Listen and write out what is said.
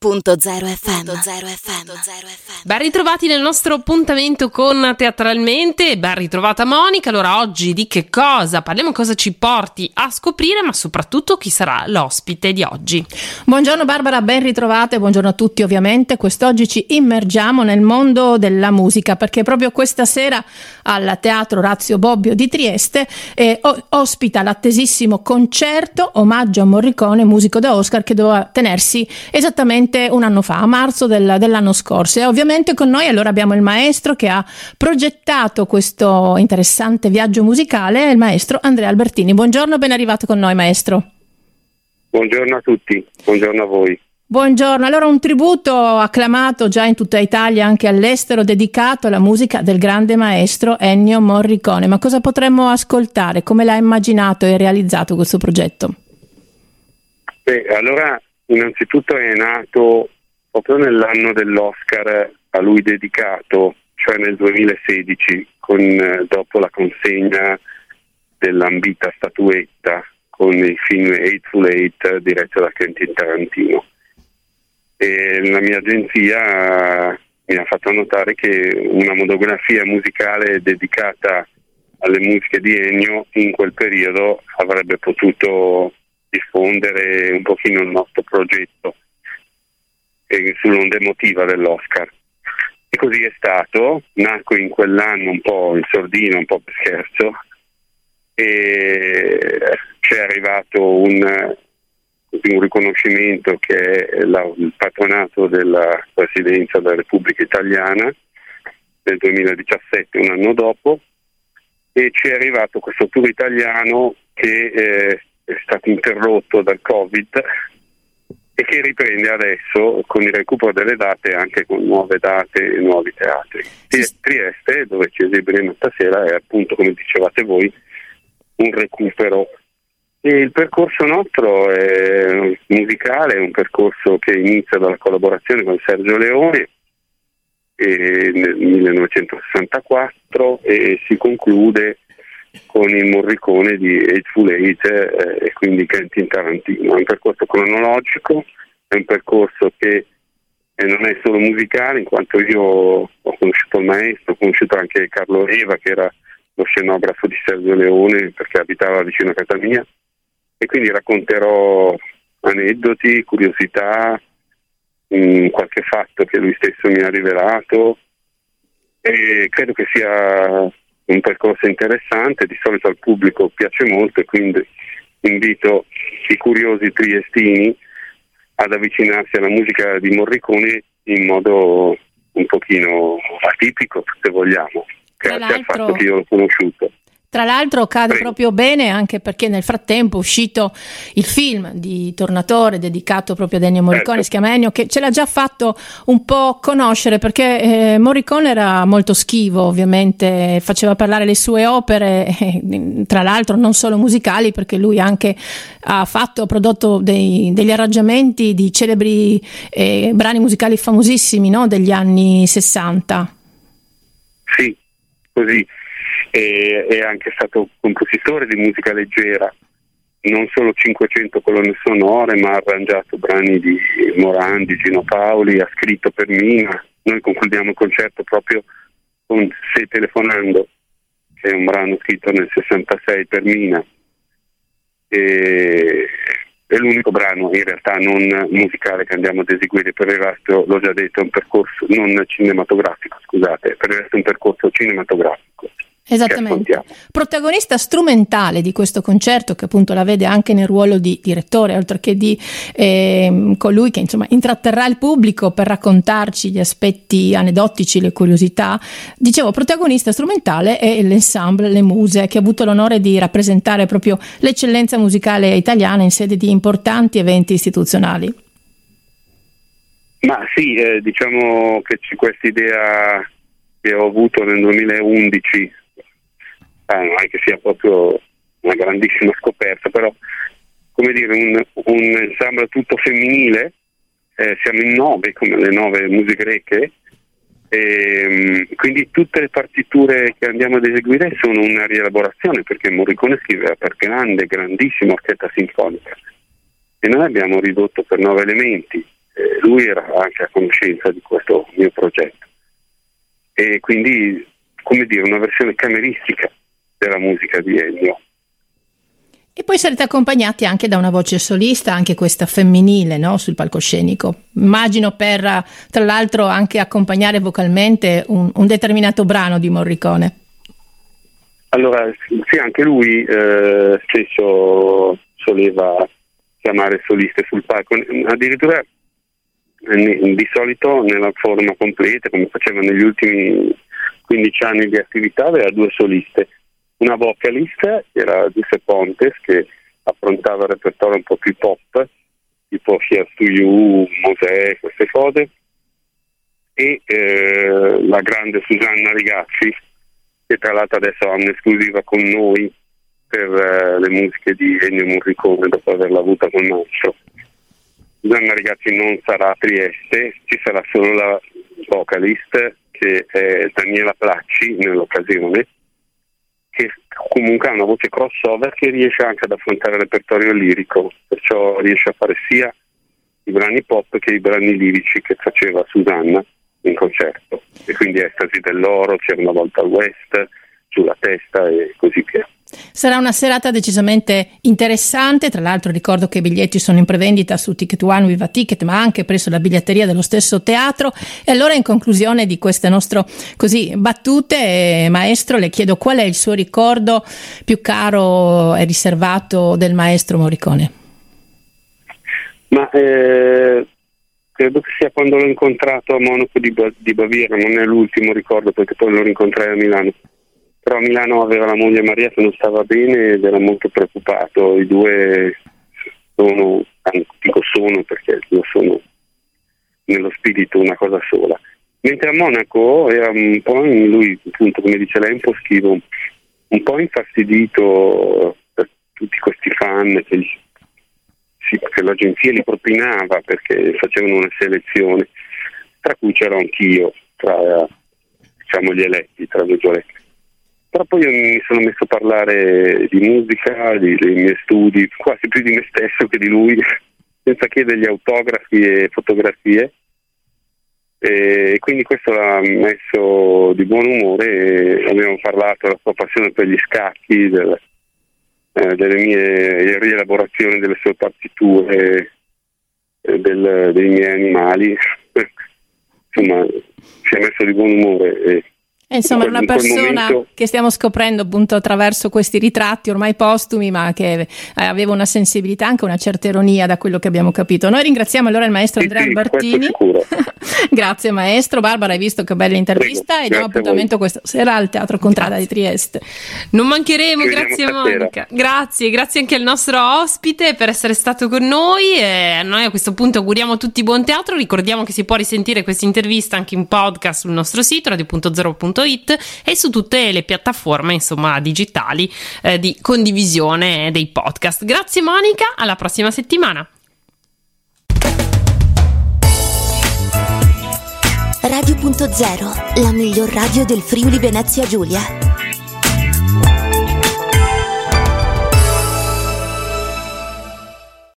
100.0 FM. FM. Ben ritrovati nel nostro appuntamento con Teatralmente, ben ritrovata Monica. Allora oggi di che cosa? Parliamo cosa ci porti a scoprire, ma soprattutto chi sarà l'ospite di oggi. Buongiorno Barbara, ben ritrovate, buongiorno a tutti ovviamente. Quest'oggi ci immergiamo nel mondo della musica perché proprio questa sera al Teatro Razio Bobbio di Trieste eh, ospita l'attesissimo concerto omaggio a Morricone, musico da Oscar, che doveva tenersi esattamente esattamente un anno fa, a marzo del, dell'anno scorso. E ovviamente con noi allora abbiamo il maestro che ha progettato questo interessante viaggio musicale, il maestro Andrea Albertini. Buongiorno, ben arrivato con noi maestro. Buongiorno a tutti, buongiorno a voi. Buongiorno, allora un tributo acclamato già in tutta Italia, anche all'estero, dedicato alla musica del grande maestro Ennio Morricone. Ma cosa potremmo ascoltare? Come l'ha immaginato e realizzato questo progetto? Beh, allora innanzitutto è nato proprio nell'anno dell'Oscar a lui dedicato, cioè nel 2016, con, eh, dopo la consegna dell'ambita statuetta con il film Eightful Eight diretto da Quentin Tarantino. E la mia agenzia mi ha fatto notare che una monografia musicale dedicata alle musiche di Ennio in quel periodo avrebbe potuto diffondere un pochino il nostro progetto eh, sull'onda emotiva dell'Oscar. E così è stato, nacque in quell'anno un po' in sordino, un po' per scherzo, e ci è arrivato un, un riconoscimento che è la, il patronato della Presidenza della Repubblica Italiana del 2017, un anno dopo, e ci è arrivato questo tour italiano che eh, è stato interrotto dal Covid e che riprende adesso con il recupero delle date anche con nuove date e nuovi teatri. Trieste, dove ci esibiremo stasera, è appunto, come dicevate voi, un recupero. E il percorso nostro è musicale, è un percorso che inizia dalla collaborazione con Sergio Leone nel 1964 e si conclude con il Morricone di Eightful Eight eh, e quindi Quentin Tarantino. È un percorso cronologico, è un percorso che eh, non è solo musicale, in quanto io ho conosciuto il maestro, ho conosciuto anche Carlo Reva che era lo scenografo di Sergio Leone perché abitava vicino a casa mia e quindi racconterò aneddoti, curiosità, mh, mm, qualche fatto che lui stesso mi ha rivelato e credo che sia un percorso interessante, di solito al pubblico piace molto e quindi invito i curiosi triestini ad avvicinarsi alla musica di Morricone in modo un pochino atipico, se vogliamo, grazie al fatto che io l'ho conosciuto. Tra l'altro cade Prego. proprio bene anche perché nel frattempo è uscito il film di Tornatore dedicato proprio ad Ennio Morricone, certo. si chiama Ennio, che ce l'ha già fatto un po' conoscere perché eh, Morricone era molto schivo ovviamente, faceva parlare le sue opere, eh, tra l'altro non solo musicali perché lui anche ha fatto, ha prodotto dei, degli arrangiamenti di celebri eh, brani musicali famosissimi no? degli anni 60. Sì, così e è anche stato compositore di musica leggera, non solo 500 colonne sonore, ma ha arrangiato brani di Morandi, Gino Paoli, ha scritto per Mina. Noi concludiamo il concerto proprio con Sei telefonando, che è un brano scritto nel 66 per Mina. E è l'unico brano in realtà non musicale che andiamo ad eseguire, per il resto l'ho già detto, è un percorso non cinematografico, scusate, per il resto è un percorso cinematografico. Esattamente. Protagonista strumentale di questo concerto, che appunto la vede anche nel ruolo di direttore, oltre che di eh, colui che insomma intratterrà il pubblico per raccontarci gli aspetti aneddotici, le curiosità. Dicevo, protagonista strumentale è l'ensemble Le Muse, che ha avuto l'onore di rappresentare proprio l'eccellenza musicale italiana in sede di importanti eventi istituzionali. Ma sì, eh, diciamo che c'è questa idea che ho avuto nel 2011 eh, non è che sia proprio una grandissima scoperta, però come dire un, un ensemble tutto femminile, eh, siamo in nove come le nove muse greche, e, ehm, quindi tutte le partiture che andiamo ad eseguire sono una rielaborazione perché Morricone scriveva per grande, grandissima orchestra sinfonica e noi abbiamo ridotto per nove elementi eh, lui era anche a conoscenza di questo mio progetto. E quindi, come dire, una versione cameristica della musica di Ennio. E poi sarete accompagnati anche da una voce solista, anche questa femminile, no? sul palcoscenico. Immagino per, tra l'altro, anche accompagnare vocalmente un, un determinato brano di Morricone. Allora, sì, anche lui eh, spesso soleva chiamare soliste sul palco, addirittura di solito nella forma completa, come faceva negli ultimi 15 anni di attività, aveva due soliste, una vocalist, che era Giuseppe Pontes, che affrontava il repertorio un po' più pop, tipo Here's to You, Mosè, queste cose, e eh, la grande Susanna Rigazzi, che tra l'altro adesso ha un'esclusiva con noi per uh, le musiche di Ennio Morricone dopo averla avuta con Nacho. Susanna ragazzi non sarà a Trieste, ci sarà solo la vocalist che è Daniela Placci nell'occasione, che comunque ha una voce crossover che riesce anche ad affrontare il repertorio lirico, perciò riesce a fare sia i brani pop che i brani lirici che faceva Susanna in concerto. E quindi Estasi dell'Oro, c'era una volta al West, sulla testa e così via. Sarà una serata decisamente interessante, tra l'altro ricordo che i biglietti sono in prevendita su Ticket One, Viva Ticket, ma anche presso la biglietteria dello stesso teatro. E allora in conclusione di queste nostre così, battute, eh, maestro, le chiedo qual è il suo ricordo più caro e riservato del maestro Morricone? Ma eh, credo che sia quando l'ho incontrato a Monaco di, di Baviera, non è l'ultimo ricordo perché poi lo rincontrai a Milano però a Milano aveva la moglie Maria che non stava bene ed era molto preoccupato. I due sono, dico sono perché lo sono nello spirito una cosa sola. Mentre a Monaco era un po', lui appunto come dice lei, un po' schivo, un po' infastidito per tutti questi fan che, gli, che l'agenzia li propinava perché facevano una selezione, tra cui c'ero anch'io, tra diciamo, gli eletti, tra virgolette. Poi io mi sono messo a parlare di musica, di, dei miei studi, quasi più di me stesso che di lui, senza chiedergli autografi e fotografie. E quindi questo l'ha messo di buon umore abbiamo parlato della sua passione per gli scacchi, del, eh, delle mie rielaborazioni delle sue partiture, eh, del, dei miei animali. Insomma, si è messo di buon umore. E, eh, insomma, una persona momento... che stiamo scoprendo appunto attraverso questi ritratti ormai postumi, ma che eh, aveva una sensibilità, anche una certa ironia da quello che abbiamo capito. Noi ringraziamo allora il maestro Andrea sì, Albertini. grazie maestro. Barbara, hai visto che bella intervista Prego, e diamo appuntamento questa sera al Teatro Contrada grazie. di Trieste. Non mancheremo, grazie Monica. Grazie, grazie anche al nostro ospite per essere stato con noi. E noi a questo punto auguriamo tutti buon teatro. Ricordiamo che si può risentire questa intervista anche in podcast sul nostro sito radio.0.it www.radioticino.it e su tutte le piattaforme insomma digitali eh, di condivisione dei podcast. Grazie Monica, alla prossima settimana. Radio.0, la miglior radio del Friuli Venezia Giulia.